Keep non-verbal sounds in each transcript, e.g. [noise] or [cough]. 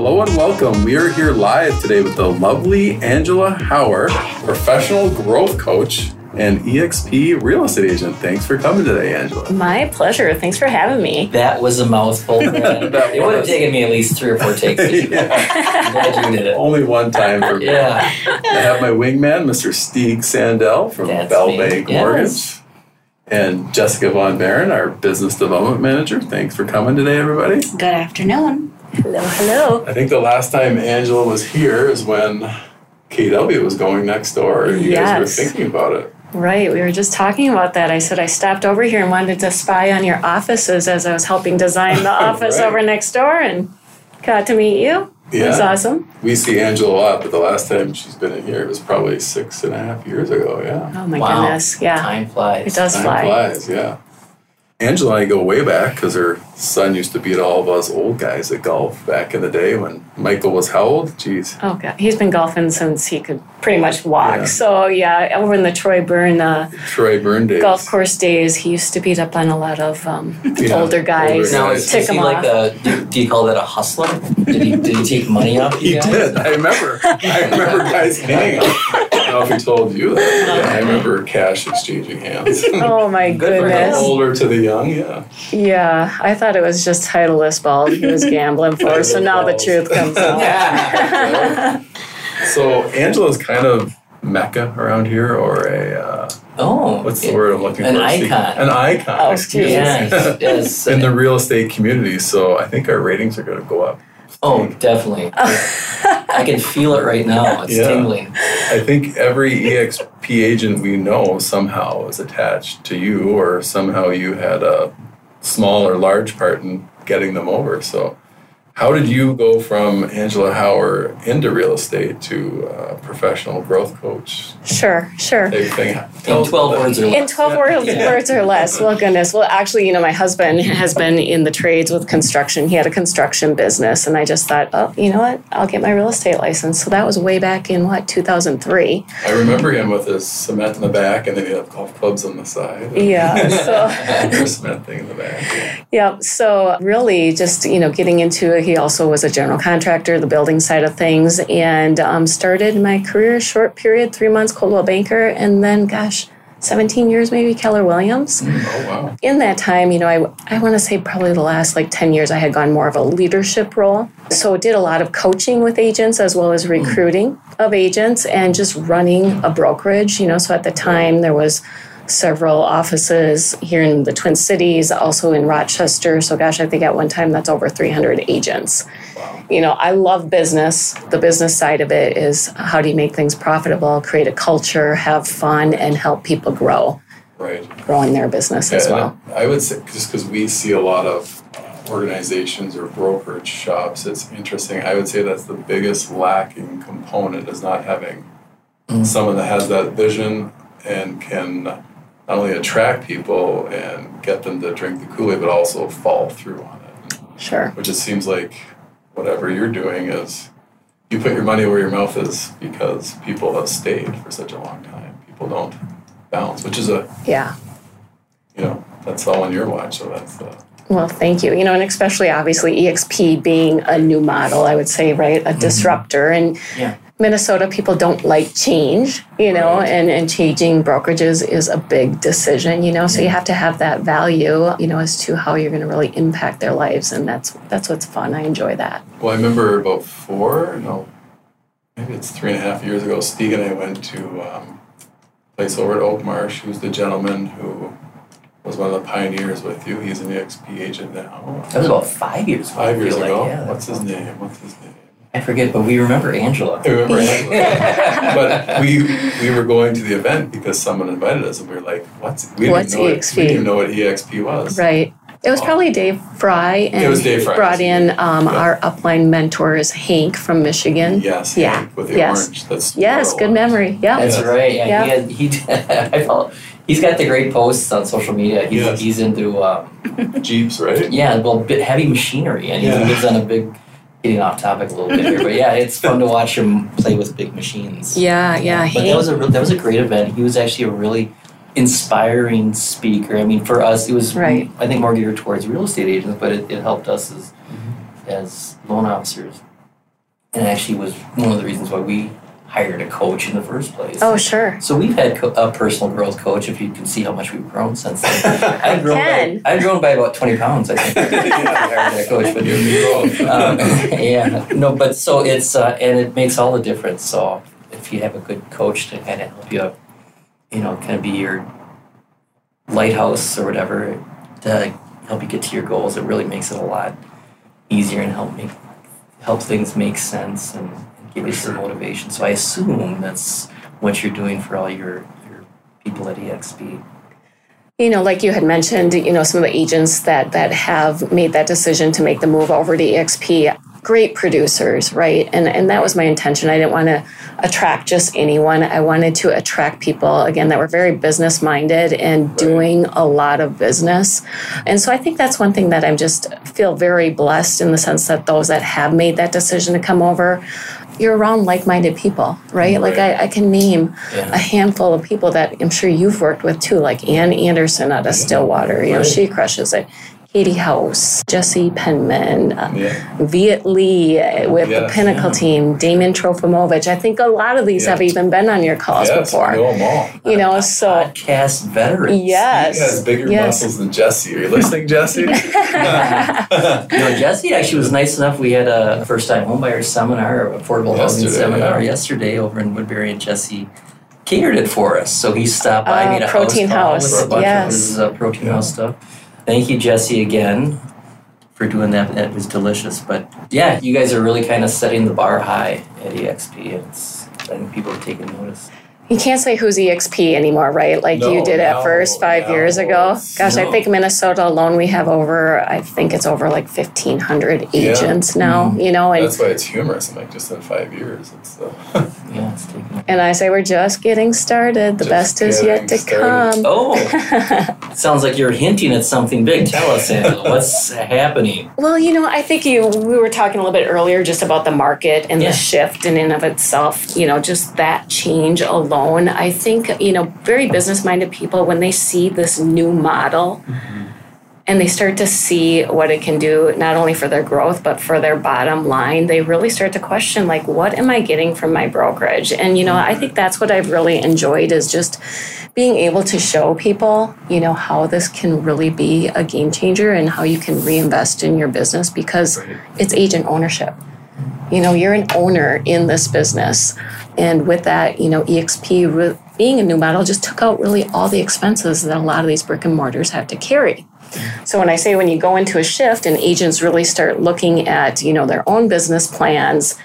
Hello and welcome. We are here live today with the lovely Angela Hauer, professional growth coach and EXP real estate agent. Thanks for coming today, Angela. My pleasure. Thanks for having me. That was a mouthful. [laughs] it That would have taken me at least three or four takes. to [laughs] do that. I'm glad you did it. Only one time for me. Yeah. I have my wingman, Mr. Stieg Sandell from That's Bell me. Bank Yes. Mortgage. And Jessica Von Baron, our business development manager. Thanks for coming today, everybody. Good afternoon. Hello, hello. I think the last time Angela was here is when KW was going next door. You guys were thinking about it. Right, we were just talking about that. I said I stopped over here and wanted to spy on your offices as I was helping design the [laughs] office Right. over next door and got to meet you. Yeah. It was awesome. We see Angela a lot, but the last time she's been in here it was probably six and a half years ago. Yeah. Oh my Wow. goodness. Yeah. Time flies. It does Time fly. flies, yeah. Angela and I go way back because her son used to beat all of us old guys at golf back in the day when Michael was how old? Jeez. Oh god, he's been golfing since he could pretty much walk. Yeah. So yeah, over in the Troy Burne uh, Troy Burne days. golf course days, he used to beat up on a lot of um, [laughs] Yeah, older guys. older Now, guys. is, Tick is he him like a, do, do you call that a hustler? Did he, did he take money off you He guys? did. I remember. I remember guys [laughs] hanging. I don't know if he told you that. Yeah, I remember cash exchanging hands. [laughs] Oh my Good for him. goodness. Older to the young, yeah. Yeah, I thought it was just Titleist balls he was gambling for. so Titleist now the truth comes out. [laughs] Yeah. [laughs] So Angela's kind of mecca around here, or a uh, Oh. what's the it- word I'm looking for? An for? icon. An icon. Oh, excuse me. Yes. yes. in the real estate community. So I think our ratings are going to go up. Oh, definitely. [laughs] I can feel it right now. It's Yeah. tingling. I think every EXP agent we know somehow is attached to you, or somehow you had a small or large part in getting them over. So, how did you go from Angela Hauer into real estate to uh, professional growth coach? Sure, sure. Type thing? In 12 words or In less. 12 words, words or less. Well, goodness. Well, actually, you know, my husband has been in the trades with construction. He had a construction business, and I just thought, oh, you know what? I'll get my real estate license. So that was way back in what, 2003? I remember him with his cement in the back, and then he had golf clubs on the side. Yeah. So. [laughs] And cement thing in the back. Yeah, so really just, you know, getting into it, he also was a general contractor, the building side of things, and um, started my career short period, three months, Coldwell Banker, and then, gosh, 17 years maybe, Keller Williams. Oh wow! In that time, you know, I, I want to say probably the last like 10 years, I had gone more of a leadership role. So did a lot of coaching with agents as well as recruiting of agents and just running a brokerage, you know, so at the time there was several offices here in the Twin Cities, also in Rochester. So, gosh, I think at one time that's over 300 agents. You know, I love business. The business side of it is how do you make things profitable, create a culture, have fun, and help people grow, Right. grow in their business as well. I would say just because we see a lot of uh, organizations or brokerage shops, it's interesting. I would say that's the biggest lacking component is not having someone that has that vision and can not only attract people and get them to drink the Kool Aid, but also fall through on it. Sure. Which it seems like whatever you're doing is you put your money where your mouth is because people have stayed for such a long time. People don't bounce, which is a Yeah. you know, that's all on your watch. So that's uh, Well, thank you. You know, and especially obviously EXP being a new model, I would say, right? A disruptor. And Yeah. Minnesota people don't like change, you know, Right. and, and changing brokerages is a big decision, you know. So you have to have that value, you know, as to how you're going to really impact their lives, and that's that's what's fun. I enjoy that. well, I remember about four, no, maybe it's three and a half years ago. Steve and I went to um, a place over at Oak Marsh. Who's the gentleman who was one of the pioneers with you? He's an EXP agent now. That was about five years ago. Five years feel like. ago. Yeah, What's his that's- name? What's his name? I forget, but we remember Angela. I remember [laughs] Angela. but we we were going to the event because someone invited us, and we were like, "What's we didn't What's know what- EXP? we didn't even know what EXP was." Right. It was probably Dave Fry, and it was Dave Fry. brought in um, Yeah. our upline mentors, Hank from Michigan. Yes. Yeah. Hank With the Yes. orange. That's Yes, good was. memory. Yeah. That's Yes. right. Yeah, Yeah. he, had, he [laughs] I felt he's got the great posts on social media. He's Yes. he's into um, Jeeps, right? yeah, well, bit heavy machinery, and he Yeah. lives on a big. Getting off topic a little bit here, but yeah, it's fun to watch him play with big machines. Yeah, yeah. But that was a real- that was a great event. He was actually a really inspiring speaker. I mean, for us, it was Right. I think more geared towards real estate agents, but it, it helped us as mm-hmm. as loan officers. and actually was one of the reasons why we hired a coach in the first place. Oh, sure. So we've had co- a personal growth coach. If you can see how much we've grown since then, [laughs] I've grown. can. By, I've grown by about twenty pounds. I think. [laughs] We hired that coach, but Give [laughs] me both. um, yeah, no, but so it's uh, and it makes all the difference. So if you have a good coach to kind of help you, you know, kind of be your lighthouse or whatever to help you get to your goals, it really makes it a lot easier and help make help things make sense and, and give you some motivation. So I assume that's what you're doing for all your your people at EXP. You know, like you had mentioned, you know, some of the agents that that have made that decision to make the move over to EXP, great producers, right? And and that was my intention. I didn't want to attract just anyone. I wanted to attract people again that were very business minded and doing a lot of business. And so I think that's one thing that I'm just feel very blessed in the sense that those that have made that decision to come over you're around like-minded people, right? Like I, I can name Yeah. a handful of people that I'm sure you've worked with too, like Ann Anderson out of Stillwater. You know, she crushes it. Katie House, Jesse Penman, uh, Yeah. Viet Lee uh, with the Pinnacle yeah. team, Damon Trofimovich. I think a lot of these Yeah. have even been on your calls yes, before. I know them all. You know, so podcast veterans. yes, He has bigger yes. muscles than Jesse. Are you listening, Jesse? [laughs] [laughs] You know, Jesse actually was nice enough. We had a first time homebuyer seminar, affordable housing seminar yeah. yesterday over in Woodbury, and Jesse catered it for us. So he stopped by, Uh, made a Protein house, call House, for a bunch yes. of his uh, protein Yeah. house stuff. Thank you, Jesse, again for doing that. That was delicious. But yeah, you guys are really kind of setting the bar high at EXP. It's I think people are taking notice. You can't say who's EXP anymore, right? Like you did at no, first five no, years ago. it's- Gosh, I think Minnesota alone we have over, I think it's over like 1,500 Yeah. agents now, you know, and, That's why it's humorous. I'm like, just in five years, it's uh, [laughs] Yeah, it's taking. and I say we're just getting started. The Just best is yet to started. come. Oh, [laughs] [laughs] sounds like you're hinting at something big. Tell us, Angela, [laughs] what's happening? Well, you know, I think you we were talking a little bit earlier just about the market and Yeah. the shift in and of itself, you know, just that change alone. I think, you know, very business minded people when they see this new model mm-hmm. And they start to see what it can do not only for their growth but for their bottom line, they really start to question like what am I getting from my brokerage? And you know, I think that's what I've really enjoyed is just being able to show people, you know, how this can really be a game changer and how you can reinvest in your business because it's agent ownership. You know, you're an owner in this business. And with that, you know, EXP re- being a new model just took out really all the expenses that a lot of these brick and mortars have to carry. So when I say when you go into a shift and agents really start looking at, you know, their own business plans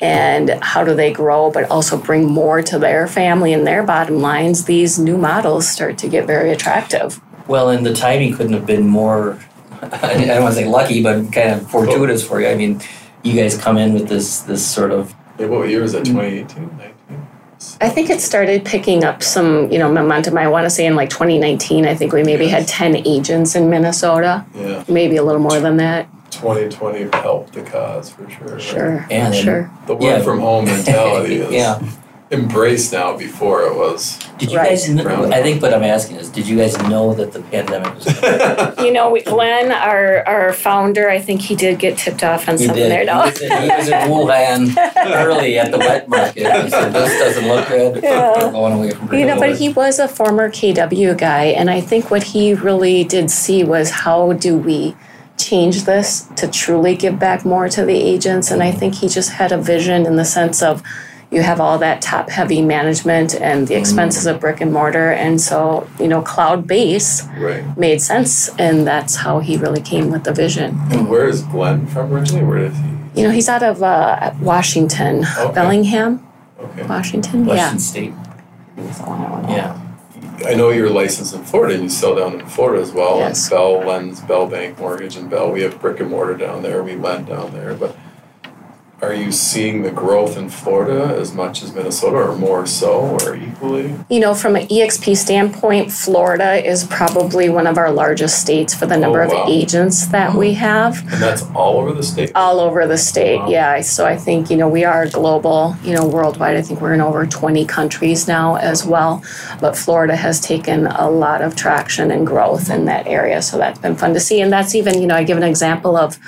and how do they grow, but also bring more to their family and their bottom lines, these new models start to get very attractive. Well, and the timing couldn't have been more, [laughs] I don't want to say lucky, but kind of fortuitous for you. I mean, you guys come in with this this sort of yeah, what year was that? Mm. 2018, 19? I think it started picking up some, you know, momentum. I want to say in like 2019, I think we maybe had 10 agents in Minnesota, Yeah, maybe a little more than that. 2020 helped the cause for sure. right? Sure, And sure. The work Yeah. from home mentality [laughs] is yeah. Embraced now. Before it was. Did you Right. guys? Know, I think what I'm asking is, did you guys know that the pandemic was? coming? [laughs] You know, we, Glenn, our our founder, I think he did get tipped off on He something did. there. He No. was, in, he was in Wuhan [laughs] early at the wet market. He said, "This doesn't look good. Yeah. We're going away from." You know, but he was a former KW guy, and I think what he really did see was how do we change this to truly give back more to the agents, and I think he just had a vision in the sense of you have all that top heavy management and the expenses of brick and mortar, and so you know, cloud base right. made sense, and that's how he really came with the vision. And where is Glenn from originally? Where did he? You know, he's out of uh, Washington, Okay. Bellingham, Okay. Washington. Washington State. Yeah. So I know. Yeah. I know you're licensed in Florida and you sell down in Florida as well. Yes. And Bell lends Bell Bank Mortgage and Bell. We have brick and mortar down there. We lend down there. But are you seeing the growth in Florida as much as Minnesota or more so or equally? You know, from an EXP standpoint, Florida is probably one of our largest states for the oh, number Oh, wow. of agents that we have And that's all over the state? all over the state. Wow. Yeah. So I think, you know, we are global, you know, worldwide. I think we're in over 20 countries now as well. But Florida has taken a lot of traction and growth in that area. So that's been fun to see. And that's even, you know, I give an example of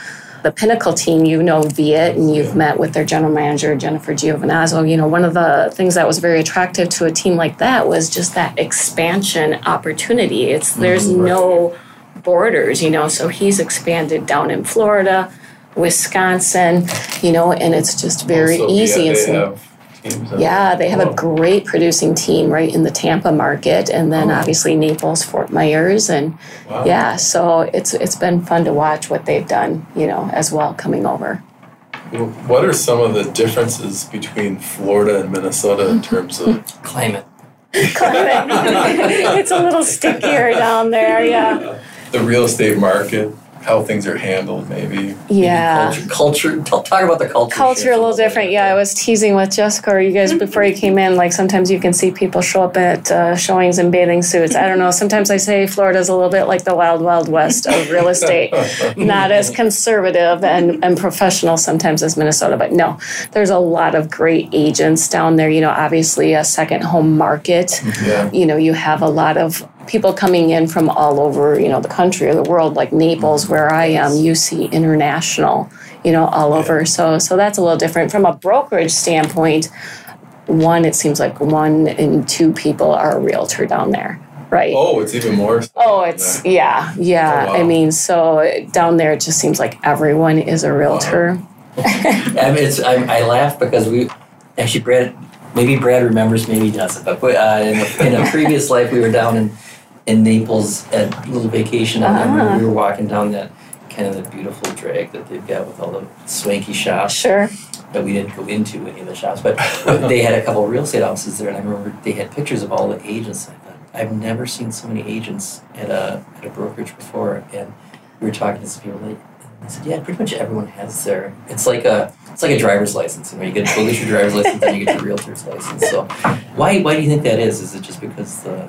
the Pinnacle team, you know Viet, and you've met with their general manager, Jennifer Giovinazzo. You know, one of the things that was very attractive to a team like that was just that expansion opportunity. It's mm-hmm. there's no borders, you know, so he's expanded down in Florida, Wisconsin, you know, and it's just very Also, easy. Yeah, and they so- have teams in- yeah, they have a great producing team right in the Tampa market, and then Oh. obviously Naples, Fort Myers, and wow. yeah, so it's it's been fun to watch what they've done, you know, as well coming over. What are some of the differences between Florida and Minnesota in terms of [laughs] climate? Climate. [laughs] it's a little stickier down there, yeah. the real estate market, how things are handled, maybe? Yeah. Culture. culture. Talk, talk about the culture. Culture a little different. Yeah, I was teasing with Jessica or you guys before you came in. Like sometimes you can see people show up at uh, showings in bathing suits. I don't know. Sometimes I say Florida's a little bit like the wild, wild west of real estate. [laughs] Not as conservative and, and professional sometimes as Minnesota, but no, there's a lot of great agents down there. You know, obviously a second home market. Yeah. You know, you have a lot of people coming in from all over, you know, the country or the world, like Naples, where I am. UC international, you know, all over. So, so that's a little different from a brokerage standpoint. One, it seems like one in two people are a realtor down there, right? Oh, it's even more. Oh, it's that. yeah, yeah. Oh, I mean, so down there, it just seems like everyone is a realtor. [laughs] I mean, it's, I, I laugh because we actually Brad. Maybe Brad remembers, maybe he doesn't. But uh, in, a, in a previous life, we were down in in Naples at a little vacation, and Ah. then we were walking down that kind of the beautiful drag that they've got with all the swanky shops. Sure. But we didn't go into any of the shops. But they had a couple of real estate offices there, and I remember they had pictures of all the agents. I thought, I've never seen so many agents at a at a brokerage before. And we were talking to some people like. I said, yeah, pretty much everyone has their. It's like a, it's like a driver's license. You know, you get get your driver's license, then you get your realtor's license. So, why, why do you think that is? Is it just because the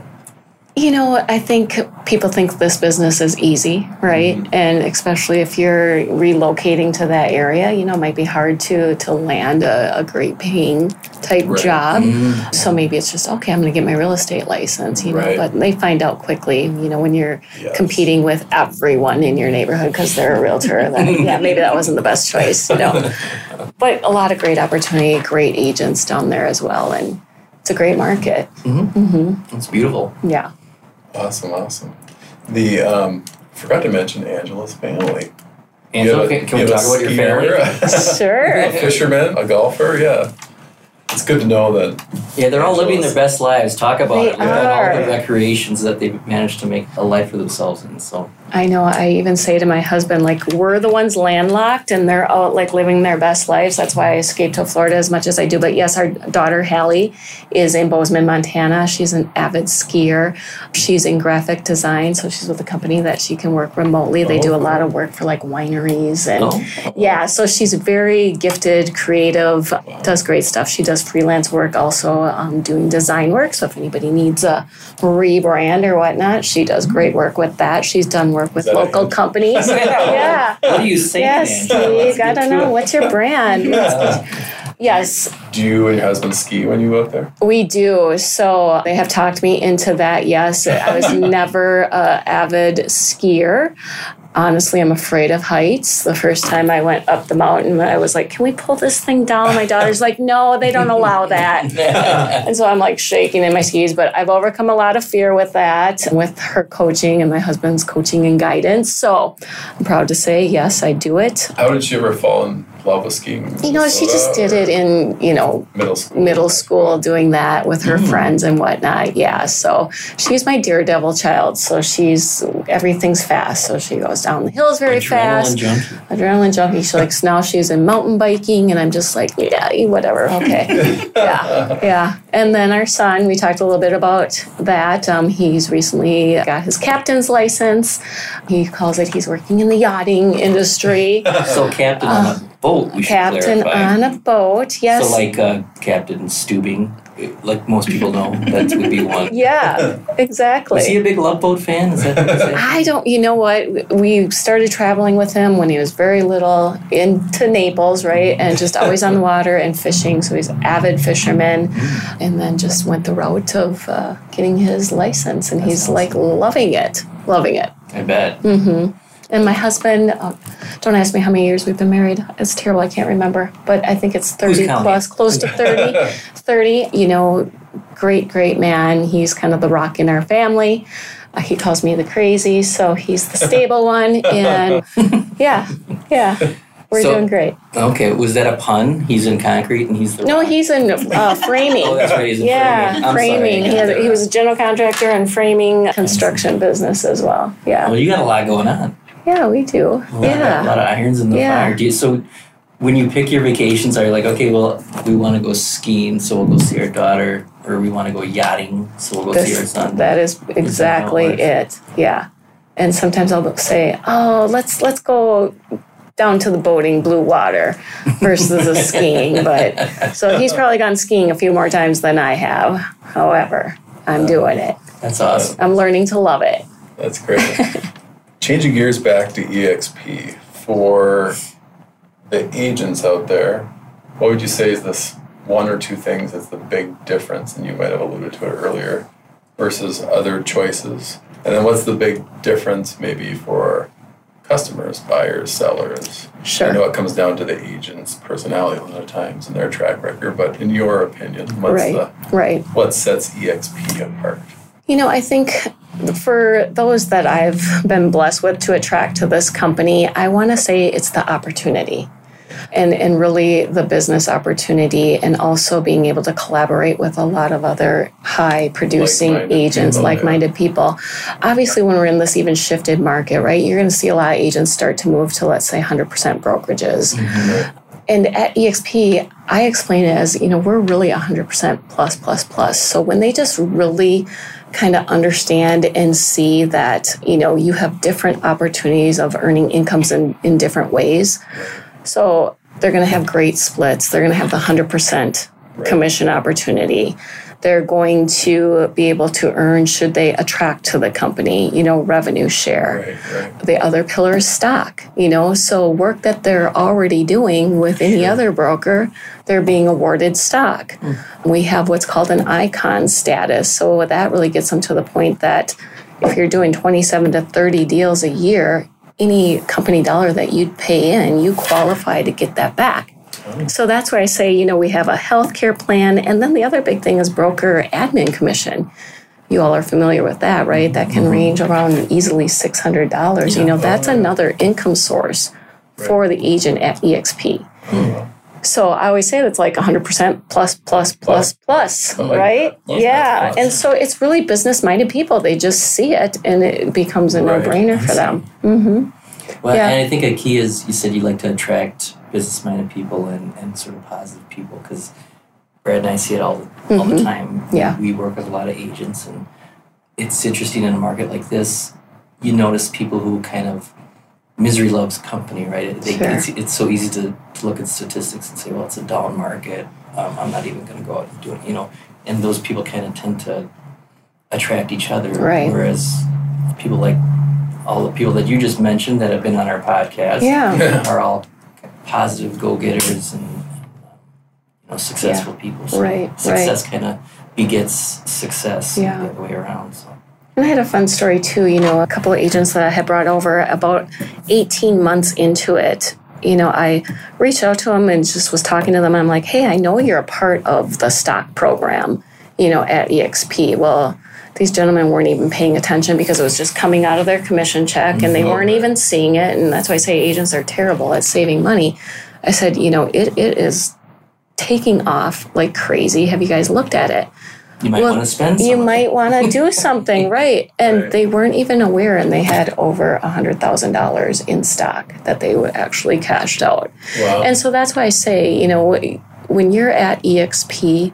You know, I think people think this business is easy, right? Mm-hmm. And especially if you're relocating to that area, you know, it might be hard to to land a, a great paying type Right. job. Mm-hmm. So maybe it's just okay. I'm going to get my real estate license, you know. Right. But they find out quickly, you know, when you're Yes. competing with everyone in your neighborhood because they're a realtor. [laughs] That yeah, maybe that wasn't the best choice, you know. [laughs] But a lot of great opportunity, great agents down there as well, and it's a great market. Mm-hmm. Mm-hmm. it's beautiful? Yeah. Awesome, awesome. The um, forgot to mention Angela's family. Angela, a- can, can we talk about your family? skier, [laughs] Sure. a fisherman, a golfer. Yeah, it's good to know that. Yeah, they're all living their best lives. Talk about They it. They've got all the recreations that they've managed to make a life for themselves in. So I know. I even say to my husband, like, we're the ones landlocked and they're out, like, living their best lives. That's why I escaped to Florida as much as I do. But yes, our daughter, Hallie, is in Bozeman, Montana. She's an avid skier. She's in graphic design. So she's with a company that she can work remotely. They Oh, do a oh. lot of work for, like, wineries and. oh, Yeah, so she's very gifted, creative, does great stuff. She does freelance work, also um, doing design work. So if anybody needs a rebrand or whatnot, she does great work with that. She's done work with local companies. [laughs] yeah. what are you saying? Yes, Angela? you Let's get gotta know what's your brand. Yeah. Yes, Do you and your husband ski when you go out there? we do. So they have talked me into that. Yes, I was [laughs] never a avid skier. Honestly, I'm afraid of heights. The first time I went up the mountain, I was like, "Can we pull this thing down?" My daughter's like, "No, they don't allow that." [laughs] And so I'm like shaking in my skis, but I've overcome a lot of fear with that, with her coaching and my husband's coaching and guidance. So I'm proud to say, yes, I do it. How did she ever fall in love with skiing? in You know, she just did it in, you know, middle school. middle school doing that with her friends and whatnot. Yeah. So she's my daredevil child. So she's everything's fast. So she goes down the hills very fast. Adrenaline junkie. Adrenaline junkie. She likes now she's in mountain biking and I'm just like, yeah, whatever. Okay. [laughs] yeah. Yeah. And then our son, we talked a little bit about that. Um, he's recently got his captain's license. He calls it he's working in the yachting industry. [laughs] So captain on a boat. We should captain clarify. on a boat. Yes. So like uh, Captain Stubing, like most people know, that would be one. [laughs] yeah, exactly. Is he a big Love Boat fan? Is that, is that I don't, you know what? We started traveling with him when he was very little into Naples, right? And just always on the [laughs] water and fishing. So he's an avid fisherman. And then just went the route of uh, getting his license. And he's like loving it, loving it. I bet. And my husband, uh, don't ask me how many years we've been married. It's terrible. I can't remember, but I think it's 30 plus, close to 30. [laughs] 30, you know, great, great man. He's kind of the rock in our family. Uh, he calls me the crazy, so he's the stable [laughs] one. And yeah, yeah, we're So- doing great. Okay, was that a pun? He's in concrete and he's the No, he's in uh, [laughs] framing. Oh, that's right. He's in yeah, framing. I'm framing. He, has, he was a general contractor and framing construction business as well. Yeah, Well, you got a lot going on. Yeah, we do. A lot, a lot of irons in the Yeah. fire. Do you, so when you pick your vacations, are you like, okay, well, we want to go skiing, so we'll go see our daughter, or we want to go yachting, so we'll go see our son? that is exactly works? it. Yeah, and sometimes I'll say, "Oh, let's let's go." Down to the boating, blue water, versus the skiing. [laughs] But so he's probably gone skiing a few more times than I have. However, I'm uh, doing it. That's awesome. I'm learning to love it. That's great. [laughs] Changing gears back to EXP for the agents out there, what would you say is this one or two things that's the big difference? And you might have alluded to it earlier versus other choices. And then what's the big difference maybe for customers, buyers, sellers? Sure. I know it comes down to the agent's personality a lot of times and their track record, but in your opinion, what's right, the right. what sets EXP apart? You know, I think for those that I've been blessed with to attract to this company, I want to say it's the opportunity. And, and really the business opportunity, and also being able to collaborate with a lot of other high producing Like-minded agents, people, like minded people. Obviously, when we're in this even shifted market, right, you're going to see a lot of agents start to move to, let's say, 100% brokerages. Mm-hmm. And at EXP, I explain it as, you know, we're really 100% plus, plus, plus. So when they just really kind of understand and see that, you know, you have different opportunities of earning incomes in, in different ways. So they're going to have great splits. They're going to have the 100% commission opportunity. They're going to be able to earn, should they attract to the company, you know, revenue share. Right, right. the other pillar is stock you know so work that they're already doing with any other broker they're being awarded stock. Hmm. We have what's called an icon status. So that really gets them to the point that if you're doing 27 to 30 deals a year any company dollar that you'd pay in you qualify to get that back so that's where I say, you know, we have a healthcare plan. And then the other big thing is broker admin commission. You all are familiar with that, right? That can range around easily $600. You know, that's another income source for the agent at EXP. So I always say that's like 100% plus, plus, plus, plus, I like right? Plus, yeah. plus, plus. And so it's really business minded people. They just see it and it becomes a Right. no brainer for them. Mm-hmm. Well, Yeah. and I think a key is you said you like to attract business-minded people and, and sort of positive people because Brad and I see it all the, all the time. Mm-hmm. Yeah. we work with a lot of agents, and it's interesting in a market like this. You notice people who kind of misery loves company, right? They, Sure. it's, it's so easy to, to look at statistics and say, well, it's a down market. Um, I'm not even going to go out and do it, you know. And those people kind of tend to attract each other, Right. whereas people like all the people that you just mentioned that have been on our podcast Yeah. [laughs] are all positive go-getters and you know successful people. So Right, right. success kind of begets success Yeah. the other way around. So And I had a fun story too. You know, a couple of agents that I had brought over about 18 months into it. You know, I reached out to them and just was talking to them. I'm like, hey, I know you're a part of the stock program, you know, at EXP. Well, these gentlemen weren't even paying attention because it was just coming out of their commission check and they mm-hmm. weren't even seeing it. And that's why I say agents are terrible at saving money. I said, you know, it, it is taking off like crazy. Have you guys looked at it? you might Well, want to spend. you some of might want to [laughs] do something right and Right. they weren't even aware and they had over a hundred thousand dollars in stock that they would actually cashed out Wow. and so that's why i say you know when you're at exp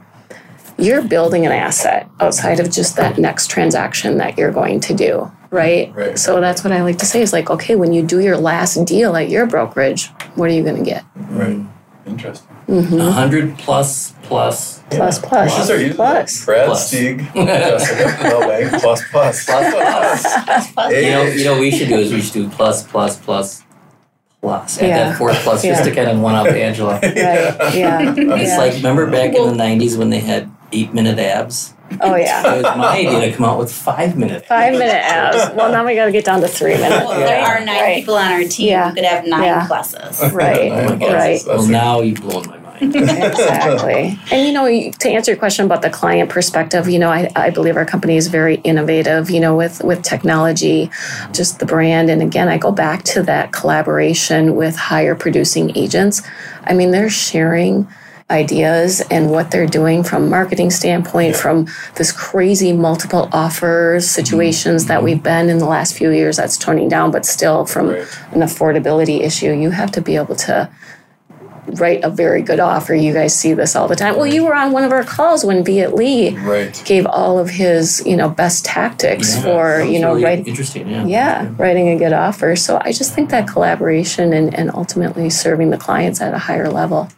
you're building an asset outside of just that next transaction that you're going to do right Right. so that's what i like to say is like okay when you do your last deal at your brokerage what are you going to get right. Interesting. Mm-hmm. A hundred plus plus plus We plus should start using plus that. Brad, Plus. Stieg, Jessica, [laughs] Bell Bank, plus plus. plus plus. Hey. you know, you know, what we should do is we should do plus plus plus plus. Add Yeah. that fourth plus just to kind of one up Angela. [laughs] right yeah [laughs] It's yeah. like remember back in the '90s when they had eight minute abs. Oh yeah. It was my idea to come out with five minute. Five minute abs. Well, now we got to get down to three minutes. Well, there are nine Right. people on our team Yeah. who could have nine Yeah. pluses. Right. [laughs] Oh my God. Right. Well, now you've blown my mind. [laughs] exactly. And you know, to answer your question about the client perspective, you know, I, I believe our company is very innovative, you know, with with technology, just the brand. And again, I go back to that collaboration with higher producing agents. I mean, they're sharing ideas and what they're doing from marketing standpoint from this crazy multiple offers situations that mm-hmm. we've been in the last few years that's toning down but still from Right. an affordability issue you have to be able to write a very good offer. You guys see this all the time. Well, you were on one of our calls when Viet Lee Right. gave all of his, you know, best tactics Yeah, for, you know, really write, interesting. Yeah. yeah, writing a good offer. So I just think that collaboration and, and ultimately serving the clients at a higher level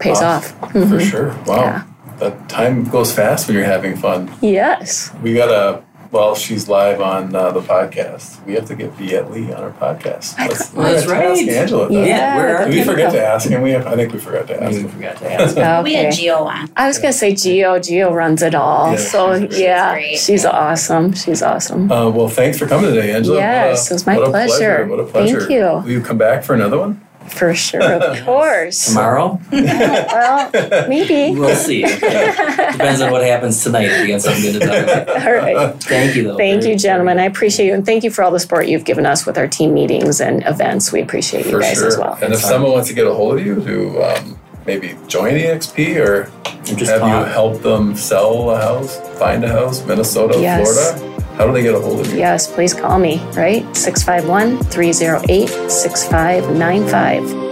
pays Awesome. off. For sure. Wow. Yeah. That time goes fast when you're having fun. Yes. We gotta. Well, she's live on uh, the podcast. We have to get Viet Lee on our podcast. Let's, That's gonna task right. Angela. that. Yeah, where are we there forget to ask him? We have, I think we forgot to ask We forgot to ask. go. [laughs] We had Okay. Geo on. I was gonna say Geo. Geo runs it all. Yeah, so she's- yeah, great. she's awesome. She's awesome. Uh, well, thanks for coming today, Angela. Yes, What a- it was my what a pleasure. What a pleasure. Thank you. Will you come back for another one? For sure, of [laughs] course. Tomorrow? [laughs] Well, maybe. We'll see. Okay. [laughs] Depends on what happens tonight if we got something good to talk about. All right. Thank you, though. Thank Very- you, gentlemen. I appreciate you, and thank you for all the support you've given us with our team meetings and events. We appreciate you For guys sure. as well. And if That's someone wants to get a hold of you to um, maybe join EXP or Just have you help them sell a house, find a house, Minnesota, Yes. Florida, how do they get a hold of you? Yes, please call me, right? 651 308 6595.